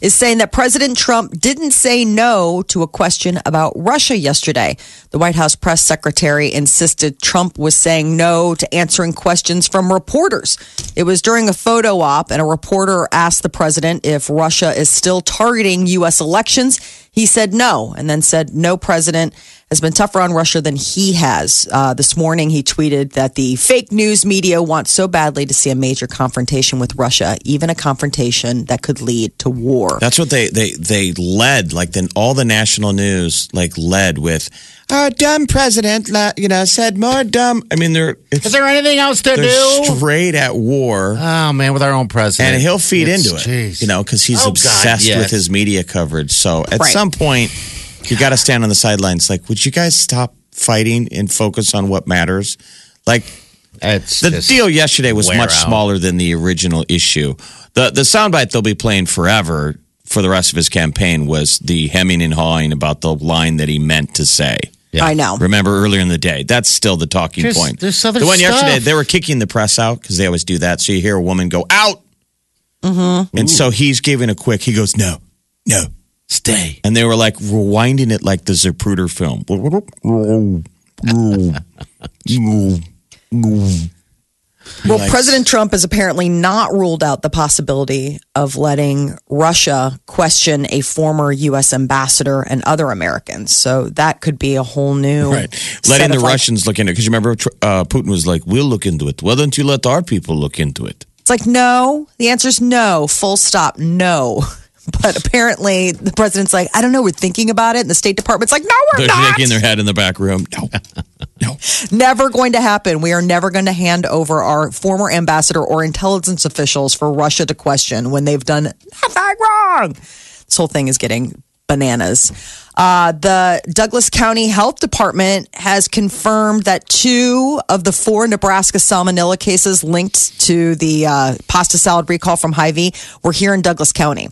is saying that President Trump didn't say no to a question about Russia yesterday. The White House press secretary insisted Trump was saying no to answering questions from reporters. It was during a photo op, and a reporter asked the president if Russia is still targeting U.S. elections. He said no, and then said, No president has been tougher on Russia than he has. Uh, this morning, he tweeted that the fake news media wants so badly to see a major confrontation with Russia, even a confrontation that could lead to war. That's what they they they led like then all the national news like led with our dumb president la- you know said more dumb. I mean they're Is there anything else to do? straight at war. Oh man, with our own president, and he'll feed It's- into it, jeez. you know, because he's Oh, God, obsessed yes. with his media coverage. So at Right. some point, you got to stand on the sidelines. Like, would you guys stop fighting and focus on what matters? Like, It's the deal yesterday was much out. smaller than the original issue. The the soundbite they'll be playing forever for the rest of his campaign was the hemming and hawing about the line that he meant to say. Yeah. I know. Remember earlier in the day, that's still the talking There's- point. there's other the one yesterday, they were kicking the press out because they always do that. So you hear a woman go out, mm-hmm. and so he's giving a quick. He goes, "No, no, Stay. and they were like rewinding it like the Zapruder film. Well, Like- President Trump has apparently not ruled out the possibility of letting Russia question a former U.S. ambassador and other Americans. So that could be a whole new Right. Letting the of, like- Russians look into it. Because you remember uh, Putin was like, we'll look into it. Why don't you let our people look into it? It's like no. The answer is no. Full stop. No. But apparently, the president's like, I don't know. We're thinking about it, and the State Department's like, No, we're not. They're not. shaking their head in the back room. No, no. Never going to happen. We are never going to hand over our former ambassador or intelligence officials for Russia to question when they've done nothing wrong. This whole thing is getting bananas. Uh, the Douglas County Health Department has confirmed that two of the four Nebraska salmonella cases linked to the uh, pasta salad recall from Hy-Vee were here in Douglas County.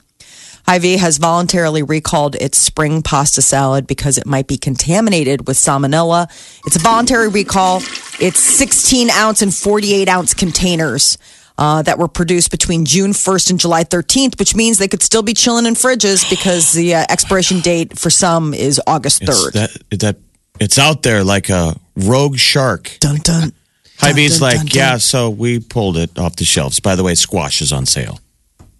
Hy-Vee has voluntarily recalled its spring pasta salad because it might be contaminated with salmonella. It's a voluntary recall. It's 16 ounce and 48 ounce containers uh, that were produced between June 1st and July 13th, which means they could still be chilling in fridges because the uh, expiration date for some is August 3rd. It's that, that, it's out there like a rogue shark. dun dun. Hy-Vee's dun, like, dun, dun. yeah, so we pulled it off the shelves. By the way, squash is on sale.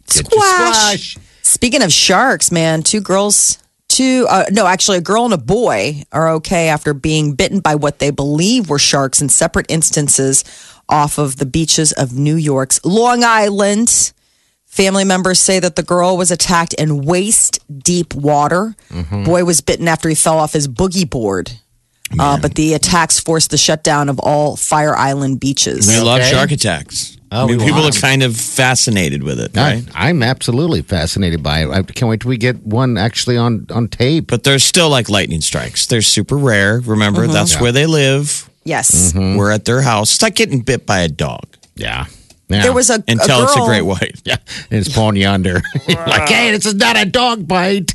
Squash. Speaking of sharks, man, two girls, two, uh, no, actually, a girl and a boy are okay after being bitten by what they believe were sharks in separate instances off of the beaches of New York's Long Island. Family members say that the girl was attacked in waist deep water. Boy was bitten after he fell off his boogie board. Uh, but the attacks forced the shutdown of all Fire Island beaches. We love shark attacks. Oh, I mean, people are kind of fascinated with it, right? I, I'm absolutely fascinated by it. I can't wait till we get one actually on on tape. But there's still like lightning strikes. They're super rare. Remember, mm-hmm. that's where they live. Yes. Mm-hmm. We're at their house. It's like getting bit by a dog Yeah. yeah. There was a, a until it's a great white. yeah, and it's pulling you under. like, hey, this is not a dog bite.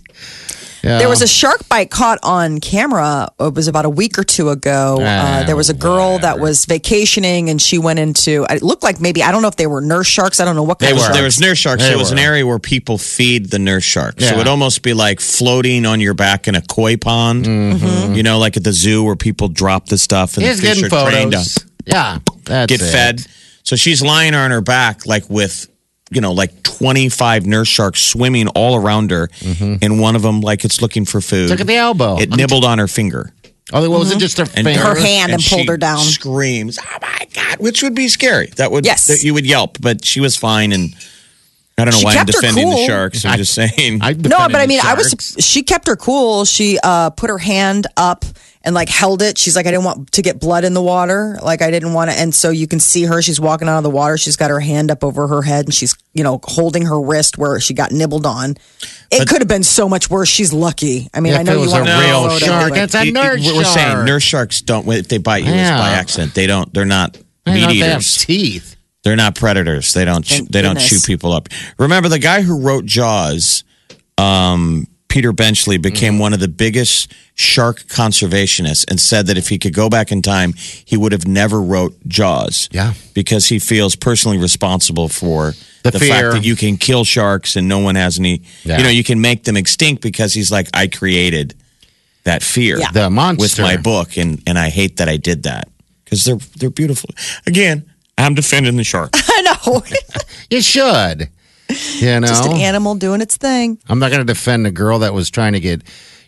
Yeah. There was a shark bite caught on camera. It was about a week or two ago. Uh, Ah, there was a girl that was vacationing and she went into. It looked like maybe I don't know if they were nurse sharks. I don't know what They kind were. of There was nurse sharks. They There was an area where people feed the nurse sharks. So it'd almost be like floating on your back in a koi pond. Mm-hmm. You know, like at the zoo where people drop the stuff and He's the fish getting are trained photos. to Yeah, that's get it. fed. So she's lying on her back, like with, you know, like 25 nurse sharks swimming all around her. Mm-hmm. And one of them, like, it's looking for food. Look at the elbow. It nibbled on her finger. Oh, what was it? Mm-hmm. Just her and finger? Her hand and she pulled her down. Screams, "Oh my god!" Which would be scary. That would Yes. that you would yelp, but she was fine, and I don't know She why I'm kept her defending the cool. sharks. I'm just saying. I No, but I mean, I was. She kept her cool. She uh, put her hand up and like held it. She's like, I didn't want to get blood in the water. Like I didn't want to. And so you can see her. She's walking out of the water. She's got her hand up over her head and she's you know holding her wrist where she got nibbled on. It could have been so much worse. She's lucky. I mean, Yeah, I know it you was want a to real photo, shark, but- it's a You- nurse We're saying nurse sharks don't. If they bite you, it's by accident. They don't. They're not I meat don't know if they have eaters. teeth. They're not predators. They don't. Thank they don't chew people up. Remember the guy who wrote Jaws, um, Peter Benchley, became Mm-hmm. one of the biggest shark conservationists, and said that if he could go back in time, he would have never wrote Jaws. Yeah. because he feels personally responsible for The the, fact that you can kill sharks and no one has any. Yeah. You know, you can make them extinct because he's like, I created that fear Yeah. The monster. with my book, and and I hate that I did that because they're they're beautiful. Again, I'm defending the shark. I know. You should. You know, Just an animal doing its thing. I'm not going to defend a girl that was trying to get,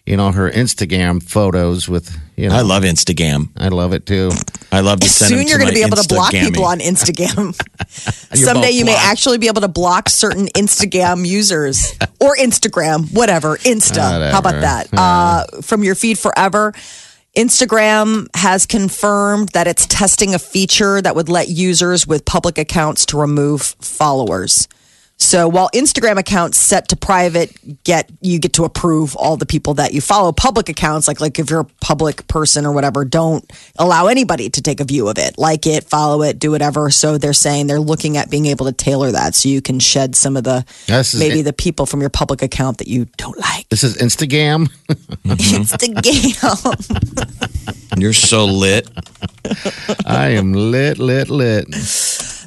you know, her Instagram photos with, you know. I love Instagram. I love it too. I love to send Soon them you're going to be able to block people on Instagram. Someday both you may actually be able to block certain Instagram users or Instagram, whatever, Insta. How about Whatever. that? Uh, from your feed forever. Instagram has confirmed that it's testing a feature that would let users with public accounts to remove followers. So while Instagram accounts set to private get you get to approve all the people that you follow, public accounts like like if you're a public person or whatever, don't allow anybody to take a view of it. Like it, follow it, do whatever. So they're saying they're looking at being able to tailor that so you can shed some of the This is- maybe the people from your public account that you don't like. This is Instagram. It's the game. You're so lit. I am lit, lit, lit.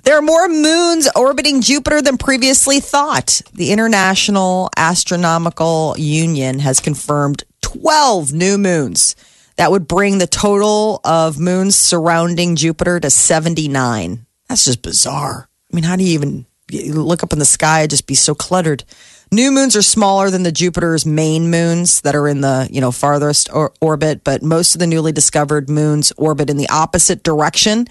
There are more moons orbiting Jupiter than previously thought. The International Astronomical Union has confirmed 12 new moons. That would bring the total of moons surrounding Jupiter to 79. That's just bizarre. I mean, how do you even look up in the sky and just be so cluttered? New moons are smaller than the Jupiter's main moons that are in the, you know, farthest or- orbit, but most of the newly discovered moons orbit in the opposite direction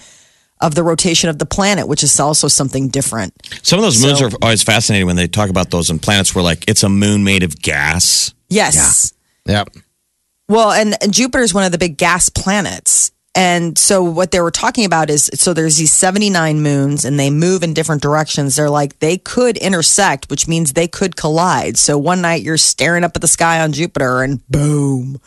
of the rotation of the planet, which is also something different. Some of those moons So- are always fascinating when they talk about those and planets where like it's a moon made of gas. Yes. Yep. Well, and, and Jupiter is one of the big gas planets. And so what they were talking about is so there's these 79 moons and they move in different directions. They're like they could intersect, which means they could collide. So one night you're staring up at the sky on Jupiter and boom,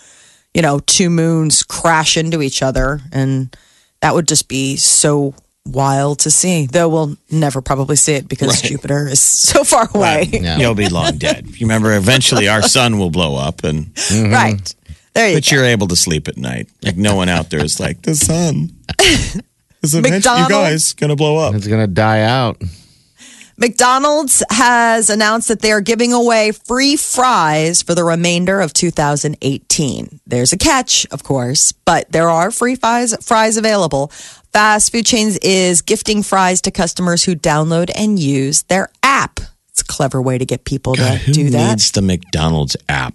you know, two moons crash into each other and that would just be so wild to see. Though we'll never probably see it because Right. Jupiter is so far away. Yeah. You'll be long dead. You remember, eventually our sun will blow up, and Right. There you but go. you're able to sleep at night. Like no one out there is like the sun. Is eventually you guys gonna blow up? It's going to die out. McDonald's has announced that they are giving away free fries for the remainder of 2018. There's a catch, of course, but there are free fries, fries available. Fast Food Chains is gifting fries to customers who download and use their app. It's a clever way to get people to do that. Who needs the McDonald's app?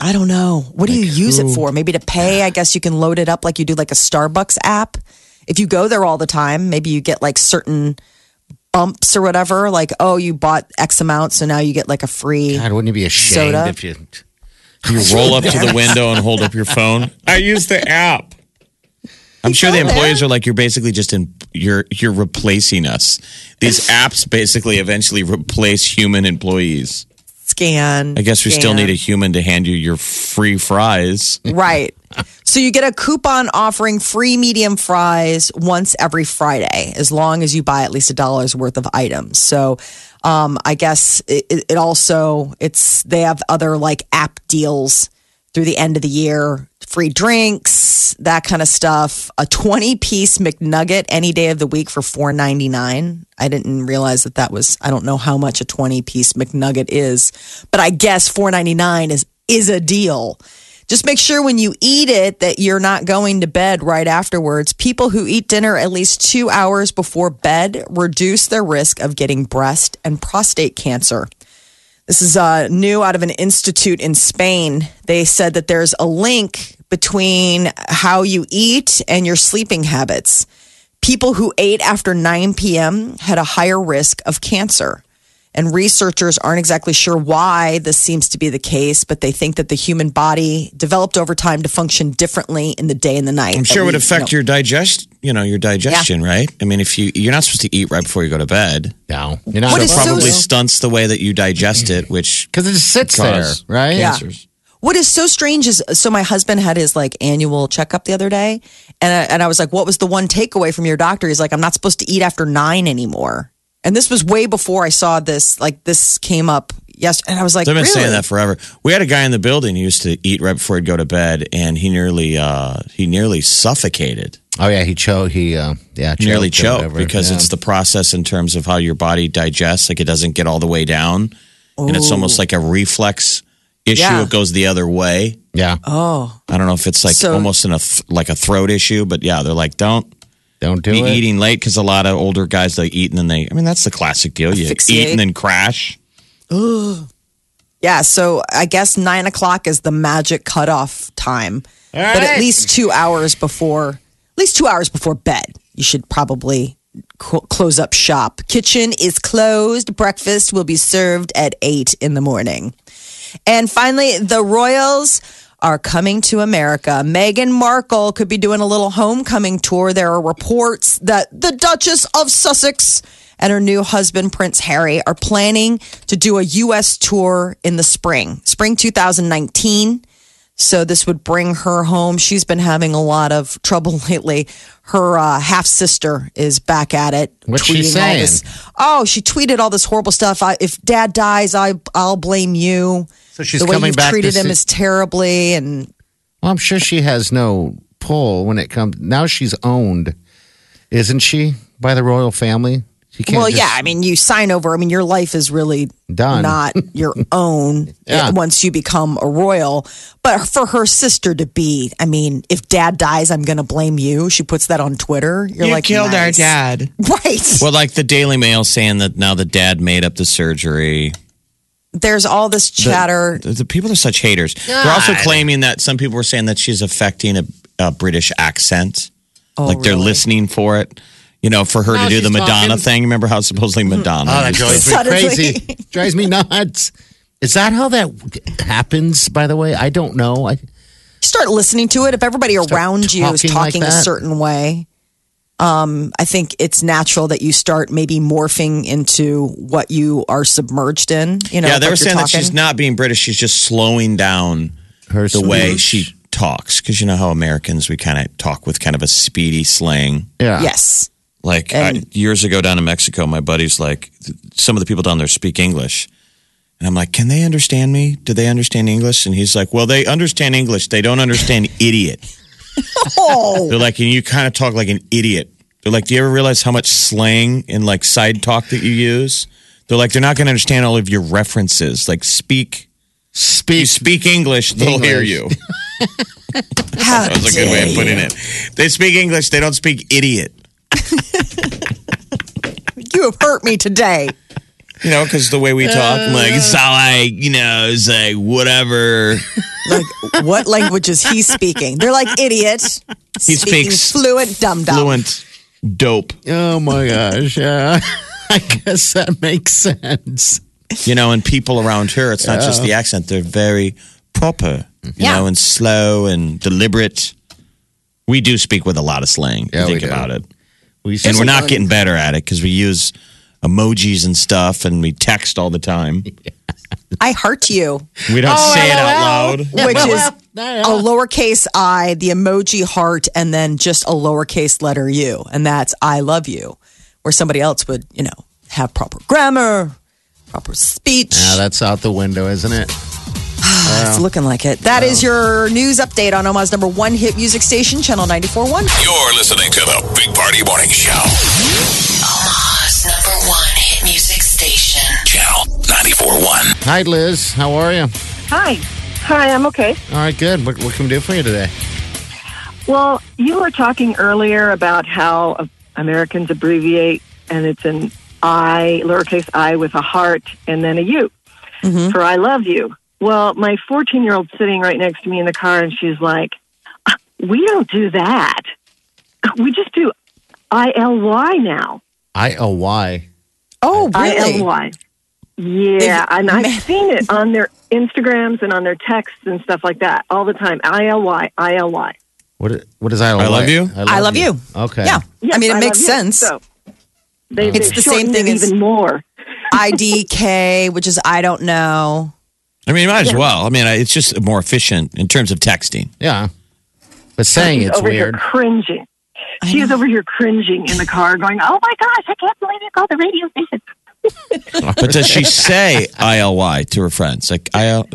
I don't know. What do you use it for? Maybe to pay? I guess you can load it up like you do like a Starbucks app. If you go there all the time, maybe you get like certain bumps or whatever. Like, oh, you bought X amount, so now you get like a free. God, wouldn't you be ashamed Soda. if you. You roll up to the window and hold up your phone. I use the app. I'm sure the go there. employees are like, you're basically just in, you're you're replacing us. These apps basically eventually replace human employees. Scan. I guess we still need a human to hand you your free fries. Right. So you get a coupon offering free medium fries once every Friday, as long as you buy at least a dollar's worth of items. So um, I guess it, it it also it's they have other like app deals through the end of the year, free drinks, that kind of stuff. A twenty piece McNugget any day of the week for four ninety nine. I didn't realize that that was. I don't know how much a twenty piece McNugget is, but I guess four ninety nine is is a deal. Just make sure when you eat it that you're not going to bed right afterwards. People who eat dinner at least two hours before bed reduce their risk of getting breast and prostate cancer. This is uh, new out of an institute in Spain. They said that there's a link between how you eat and your sleeping habits. People who ate after 9 p.m. had a higher risk of cancer. And researchers aren't exactly sure why this seems to be the case, but they think that the human body developed over time to function differently in the day and the night. I'm sure it would least, you affect know. your digest, you know, your digestion, right? I mean, if you you're not supposed to eat right before you go to bed, No, you're not. What it is so- probably stunts the way that you digest it, which because it just sits there, cause right? Yeah. What is so strange is so my husband had his like annual checkup the other day, and I, and I was like, "What was the one takeaway from your doctor?" He's like, "I'm not supposed to eat after nine anymore." And this was way before I saw this. Like this came up yes. and I was like, They've been really? saying that forever. We had a guy in the building who used to eat right before he'd go to bed, and he nearly uh, he nearly suffocated, Oh yeah, he choked. He uh, yeah, choked nearly choked because Yeah. it's the process in terms of how your body digests. Like it doesn't get all the way down, and it's almost like a reflex issue. Yeah. It goes the other way. yeah. Oh, I don't know if it's like So- almost in a th- like a throat issue, but yeah, they're like don't Don't do be it. eating late because a lot of older guys they eat and then they. I mean, that's the classic deal. You Asphyxiate. eat and then crash. yeah. So I guess nine o'clock is the magic cutoff time, but at least two hours before, at least two hours before bed, you should probably close up shop. Kitchen is closed. Breakfast will be served at eight in the morning. And finally, the Royals are coming to America. Meghan Markle could be doing a little homecoming tour. There are reports that the Duchess of Sussex and her new husband, Prince Harry, are planning to do a U.S. tour in the spring, spring 2019. So this would bring her home. She's been having a lot of trouble lately. Her uh, half sister is back at it. What's she saying? this- Oh, she tweeted all this horrible stuff. I, if dad dies, I I'll blame you. So she's the way coming you've back to treated him see- is terribly, and Well, I'm sure she has no pull when it comes. Now she's owned, isn't she, by the royal family? She can't well, just- yeah. I mean, you sign over. I mean, your life is really Done. not your own Yeah. once you become a royal. But for her sister to be, I mean, if dad dies, I'm going to blame you. She puts that on Twitter. You're like, killed nice. Our dad. right? Well, like the Daily Mail saying that now the dad made up the surgery. There's all this chatter. The, the people are such haters. They're also claiming that some people were saying that she's affecting a, a British accent. Oh, like they're Oh, listening for it. You know, for her No, to do the she's Madonna talking- thing. Remember how supposedly Madonna? Oh, that used to- drives me Suddenly. crazy. drives me nuts. Is that how that happens? By the way, I don't know. I start listening to it, if everybody around you is talking like talking a that. certain way, um, I think it's natural that you start maybe morphing into what you are submerged in. You know, yeah, they like were you're saying that she's not being British. She's just slowing down her the way she talks. Because you know how Americans we kind of talk with kind of a speedy slang. Yeah. Yes. Like I, years ago down in Mexico, my buddies like some of the people down there speak English, and I'm like, "Can they understand me? Do they understand English?" And he's like, "Well, they understand English. They don't understand idiot." Oh, They're like, and you kind of talk like an idiot. They're like, do you ever realize how much slang and like side talk that you use? They're like, they're not going to understand all of your references. Like, speak, Speak. you speak English, they'll hear you. That was a good way of putting it. They speak English, they don't speak idiot. you have hurt me today. You know, because the way we talk, I'm like, it's all like, you know, it's like whatever. Like, what language is he speaking? They're like idiot. He speaks fluent dumb dumb. Fluent dope. Oh my gosh! Yeah, I guess that makes sense. You know, and people around here, it's not just the accent, they're very proper, you Yeah. know, and slow and deliberate. We do speak with a lot of slang. if Yeah, you we think do. about it. We And we're not getting better at it because we use emojis and stuff and we text all the time. I heart you, We don't Oh, say it out loud. which is a lowercase i, the emoji heart, and then just a lowercase letter u, and that's I love you. Where somebody else would, you know, have proper grammar, proper speech. Yeah, that's out the window, isn't it? Ah, it's looking like it. That is your news update on Omaha's number one hit music station, Channel 94.1. You're listening to the Big Party Morning Show. Omaha's number one hit music station. Channel 94.1. Hi, Liz. How are you? Hi. Hi, I'm okay. All right, good. What, what can we do for you today? Well, you were talking earlier about how Americans abbreviate, and it's an I, lowercase i with a heart and then a U. Mm-hmm. for I love you. Well, my 14 year old sitting right next to me in the car, and she's like, "Ah, we don't do that. We just do I L Y now. I O Y. Oh, I really? L Y. Yeah, and I've seen it on their Instagrams and on their texts and stuff like that all the time. I L Y, I L Y. What? What is I? O Y? I love you? I love you. Okay. Yeah. I mean, it love makes sense. So they, It's they've the same thing it as- even more. IDK, which is I don't know. I mean, you might as well. I mean, it's just more efficient in terms of texting. Yeah. But saying She's it's over weird. here cringing. She's over here cringing in the car, going, "Oh my gosh, I can't believe you called the radio station." But does she say I L Y to her friends? Like I L.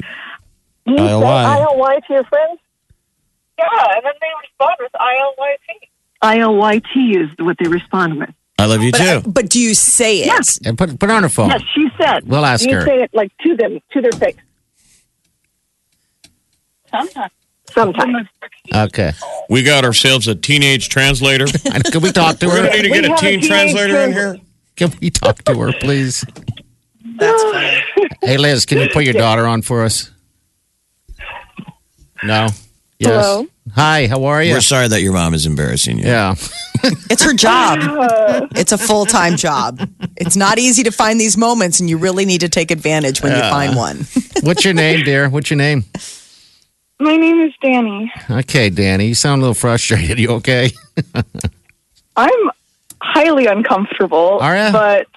You I L Y. say ILY to your friends? Yeah, and then they respond with ILYT. ILYT is what they respond with. I love you too. But do you say it? Yes. And put put it on her phone. Yes, she said. We'll ask you her. say it like to them, to their face. Sometimes. Sometimes. Okay. We got ourselves a teenage translator. Can we talk to her? We're her? gonna need to We get a have a teen teenage translator in here. Can we talk to her, please? That's funny. Hey, Liz, can you put your daughter on for us? No. Yes. Hello? Hi. How are you? We're sorry that your mom is embarrassing you. Yeah. It's her job. It's a full time job. It's not easy to find these moments, and you really need to take advantage when you find one. What's your name, dear? What's your name? My name is Danny. Okay, Danny. You sound a little frustrated. You okay? I'm highly uncomfortable, Are ya? but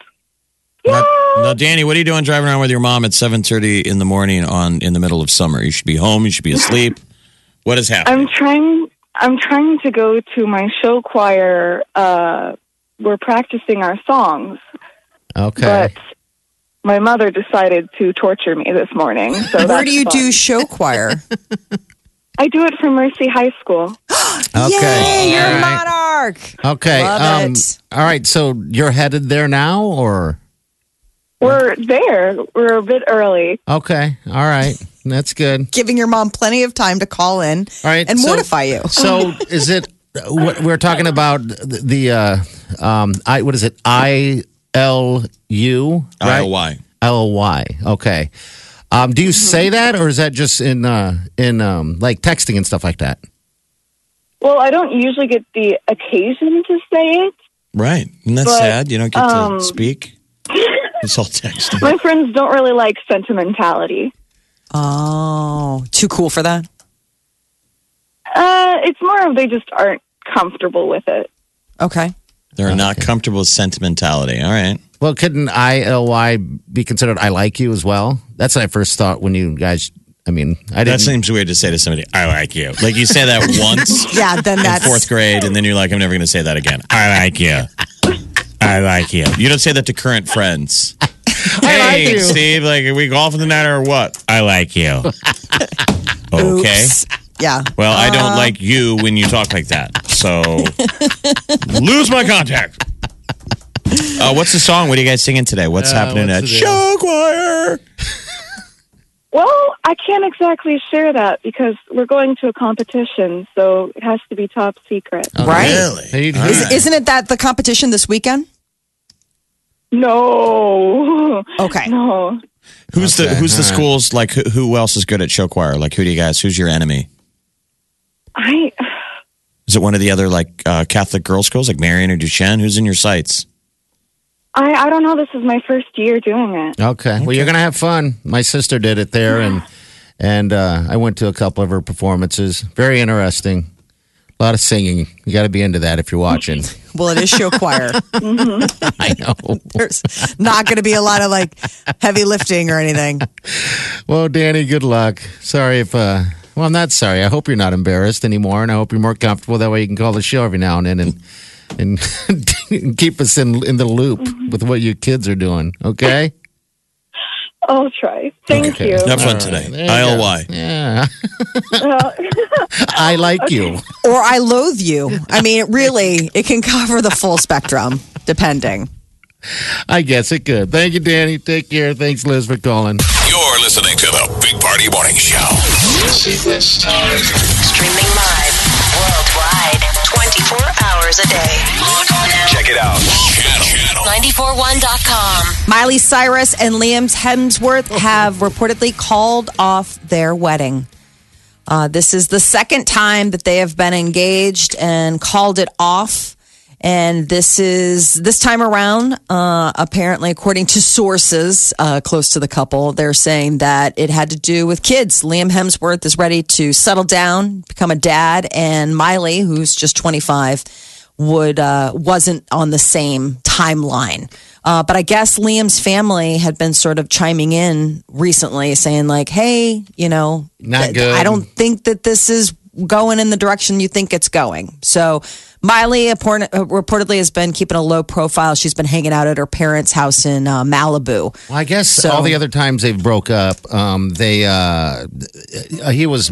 Now, now, Danny, what are you doing driving around with your mom at seven thirty in the morning on in the middle of summer? You should be home. You should be asleep. What is happening? I'm trying. I'm trying to go to my show choir. Uh, we're practicing our songs, Okay. but my mother decided to torture me this morning. So Where do you fun. do show choir? I do it for Mercy High School. okay. Yay, you're a right. monarch. Okay. Love um, it. All right. So you're headed there now, or We're there. We're a bit early. okay? All right. That's good. Giving your mom plenty of time to call in All right. and so- mortify you. So is it? What we're talking about the, the uh, um, I what is it? I L U I right? L Y. L Y. Okay. Um, do you say that, or is that just in uh, in um, like texting and stuff like that? Well, I don't usually get the occasion to say it. Right. Isn't that But, sad? You don't get um, to speak. It's all texting. My friends don't really like sentimentality. Oh, too cool for that? Uh, it's more of they just aren't comfortable with it. Okay. They're not comfortable with sentimentality. All right. Well, couldn't I L Y be considered I like you as well? That's what I first thought when you guys. I mean, I That didn't. seems weird to say to somebody, I like you. Like you say that once Yeah, then in that's fourth grade, and then you're like, I'm never going to say that again. I like you. I like you. You don't say that to current friends. hey, like you. Steve, like, are we golfing tonight or what? I like you. okay. Oops. Yeah. Well, I Uh. don't like you when you talk like that. So lose my contact. Uh, what's the song? What are you guys singing today? What's Uh, happening what's at the deal? Show Choir? Well, I can't exactly share that because we're going to a competition, so it has to be top secret. Right? Really? Hey, you- All Is, right. Isn't it that the competition this weekend? No, Okay. no. Who's the Who's the all right. schools like? Who, who else is good at show choir? Like, who do you guys? Who's your enemy? I Is it one of the other like uh, Catholic girls' schools, like Marian or Duchesne? Who's in your sights? I I don't know. This is my first year doing it. Okay. Well, you're gonna have fun. My sister did it there, and and uh, I went to a couple of her performances. Very interesting. A lot of singing. You got to be into that if you're watching. Well, it is show choir. I know. There's not going to be a lot of like heavy lifting or anything. Well, Danny, good luck. Sorry if. uh Well, I'm not sorry. I hope you're not embarrassed anymore, and I hope you're more comfortable. That way, you can call the show every now and then and and keep us in in the loop mm-hmm. with what your kids are doing. Okay. I'll try. Thank Okay. you. Have fun All today. right. There you I L go. Y. Yeah. I like you. Or I loathe you. I mean, it really, it can cover the full spectrum, depending. I guess it could. Thank you, Danny. Take care. Thanks, Liz, for calling. You're listening to the Big Party Morning Show. Streaming live worldwide 24 hours a day. Check it out. Channel. 941.com. Miley Cyrus and Liam Hemsworth have reportedly called off their wedding. Uh, this is the second time that they have been engaged and called it off. And this is this time around, uh, apparently, according to sources uh, close to the couple, they're saying that it had to do with kids. Liam Hemsworth is ready to settle down, become a dad, and Miley, who's just 25, would uh, wasn't on the same timeline. Uh, but I guess Liam's family had been sort of chiming in recently, saying like, "Hey, you know, Not good. I don't think that this is going in the direction you think it's going." So. Miley uh, reportedly has been keeping a low profile. She's been hanging out at her parents' house in uh, Malibu. Well, I guess So- all the other times they broke up, um, they uh, he was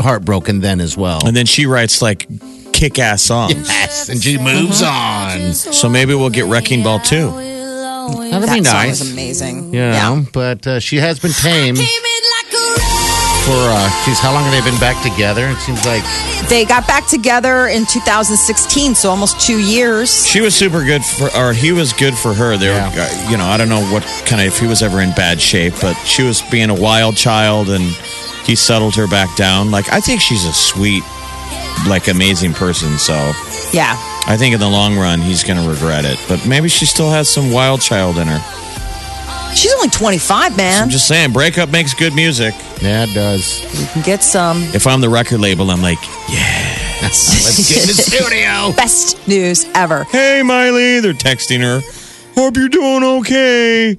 heartbroken then as well. And then she writes like kick ass songs. Yes, and she moves on. So maybe we'll get Wrecking Ball too. That'd that be song nice. is amazing. Yeah, but uh, she has been tame for uh, geez, how long have they been back together? It seems like They got back together in 2016, so almost two years. She was super good for, or he was good for her. They Yeah. were, uh, you know, I don't know what kind of if he was ever in bad shape, but she was being a wild child, and he settled her back down. Like I think she's a sweet, like amazing person. So Yeah. I think in the long run he's going to regret it. But maybe she still has some wild child in her. She's only 25, man. I'm just saying, breakup makes good music. yeah, it does. You can get some If I'm the record label, I'm like, yes, Let's get in the studio. best news ever. Hey, Miley. They're texting her. Hope you're doing okay.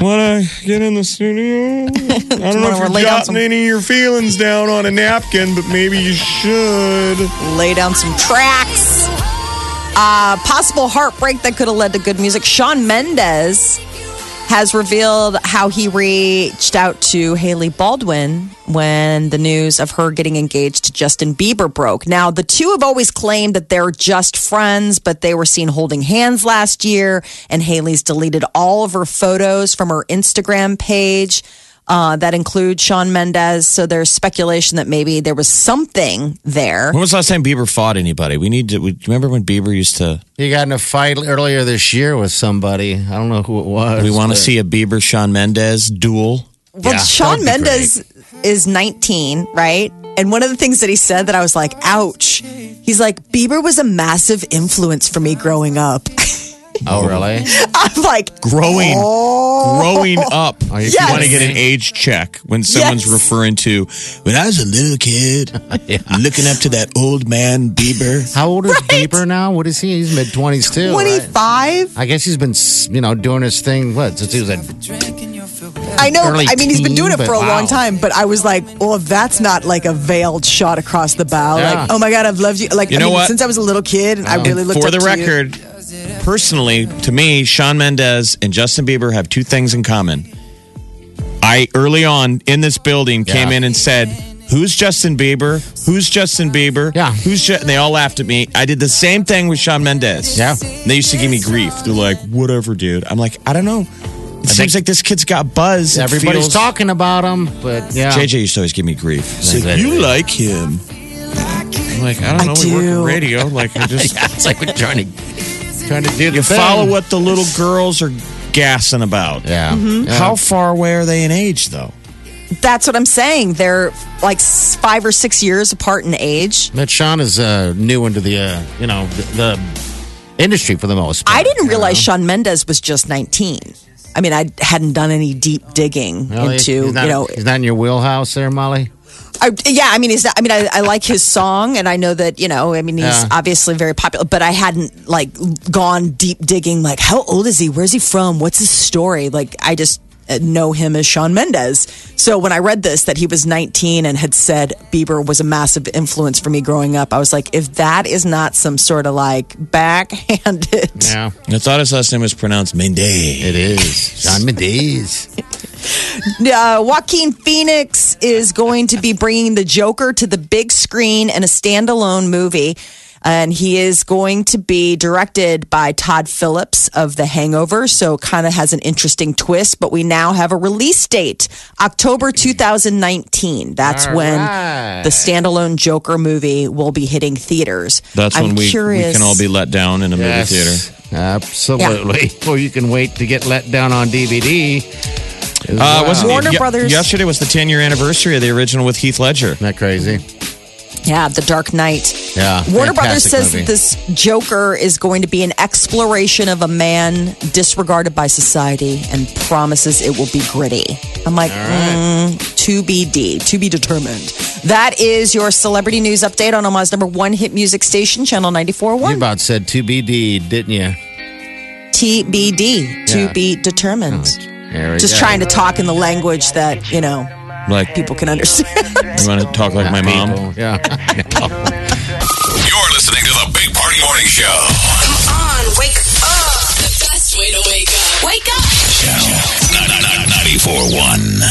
Want to get in the studio? I don't know if you're lay down jotting some- any of your feelings down on a napkin, but maybe you should. Lay down some tracks. Uh, possible heartbreak that could have led to good music. Shawn Mendez has revealed how he reached out to Hailey Baldwin when the news of her getting engaged to Justin Bieber broke. Now, the two have always claimed that they're just friends, but they were seen holding hands last year, and Hailey's deleted all of her photos from her Instagram page. Uh, that include Shawn Mendez. So there's speculation that maybe there was something there. When was the last time Bieber fought anybody? We need to. We, remember when Bieber used to? He got in a fight earlier this year with somebody. I don't know who it was. We want to but- see a Bieber Shawn Mendez duel. Well, Yeah, that Shawn would be Mendez is 19, right? And one of the things that he said that I was like, ouch. He's like, Bieber was a massive influence for me growing up. Oh, really? I'm like, Growing, oh. growing up. Oh, Are you Yes. You want to get an age check when someone's Yes. referring to when I was a little kid, looking up to that old man Bieber. How old is Right. Bieber now? What is he? He's mid twenties too. right? 25? I guess he's been, you know, doing his thing. What since he was a I know. Early I mean, he's been doing it for a but long time, but I was like, well, that's not like a veiled shot across the bow, Yeah. like, oh my God, I've loved you. Like, You I know mean, what? since I was a little kid, and I really looked For up the to you. Record, personally, to me, Shawn Mendez and Justin Bieber have two things in common. I early on in this building came Yeah. in and said, "Who's Justin Bieber? Who's Justin Bieber? Yeah. who's?" Ju-? And they all laughed at me. I did the same thing with Shawn Mendez. Yeah. And they used to give me grief. They're like, "Whatever, dude." I'm like, I don't know. It seems like this kid's got buzz. It everybody's feels- talking about him, but yeah. JJ used to always give me grief. He's like, Like, you like him. I'm like, I don't I know. We work in radio. Like, I just Yeah, it's like we're trying to trying to do the you thing. follow what the little girls are gassing about. Yeah. Mm-hmm. Yeah. How far away are they in age, though? That's what I'm saying. They're like five or six years apart in age. But Shawn is uh, new into the uh, you know the, the industry for the most part. I didn't realize know? Shawn Mendez was just 19. I mean, I hadn't done any deep digging Really? into, not, you know, he's not in your wheelhouse there, Molly. I, yeah, I mean, he's I mean, I, I like his song and I know that, you know, I mean, he's Yeah. obviously very popular, but I hadn't like gone deep digging, like, how old is he? Where's he from? What's his story? Like, I just know him as Shawn Mendez. So when I read this, that he was 19 and had said Bieber was a massive influence for me growing up, I was like, if that is not some sort of like backhanded. Yeah, I thought his last name was pronounced Mendez. it is Shawn Mendes. Uh, Joaquin Phoenix is going to be bringing the Joker to the big screen in a standalone movie. And he is going to be directed by Todd Phillips of The Hangover. So kind of has an interesting twist, but we now have a release date October 2019. That's All when right. the standalone Joker movie will be hitting theaters. That's I'm when we, we curious. can all be let down in a movie theater. Absolutely. Or you can wait to get let down on DVD. Uh, well. wasn't Warner ye- Brothers- Yesterday was the 10 year anniversary of the original with Heath Ledger. Isn't that crazy? Yeah, The Dark Knight. Yeah. Warner Brothers says movie. that this Joker is going to be an exploration of a man disregarded by society and promises it will be gritty. I'm like, mm, to be D, to be determined. That is your celebrity news update on Omaha's number one hit music station, Channel 94.1. You about said to be D, didn't you? TBD, to Yeah. be determined. There Just go. trying to talk in the language that, you know, Like, people can understand. you want to talk like my mom? People, Yeah. You're listening to the Big Party Morning Show. Come on, wake up. The best way to wake up. Wake up. Channel 941.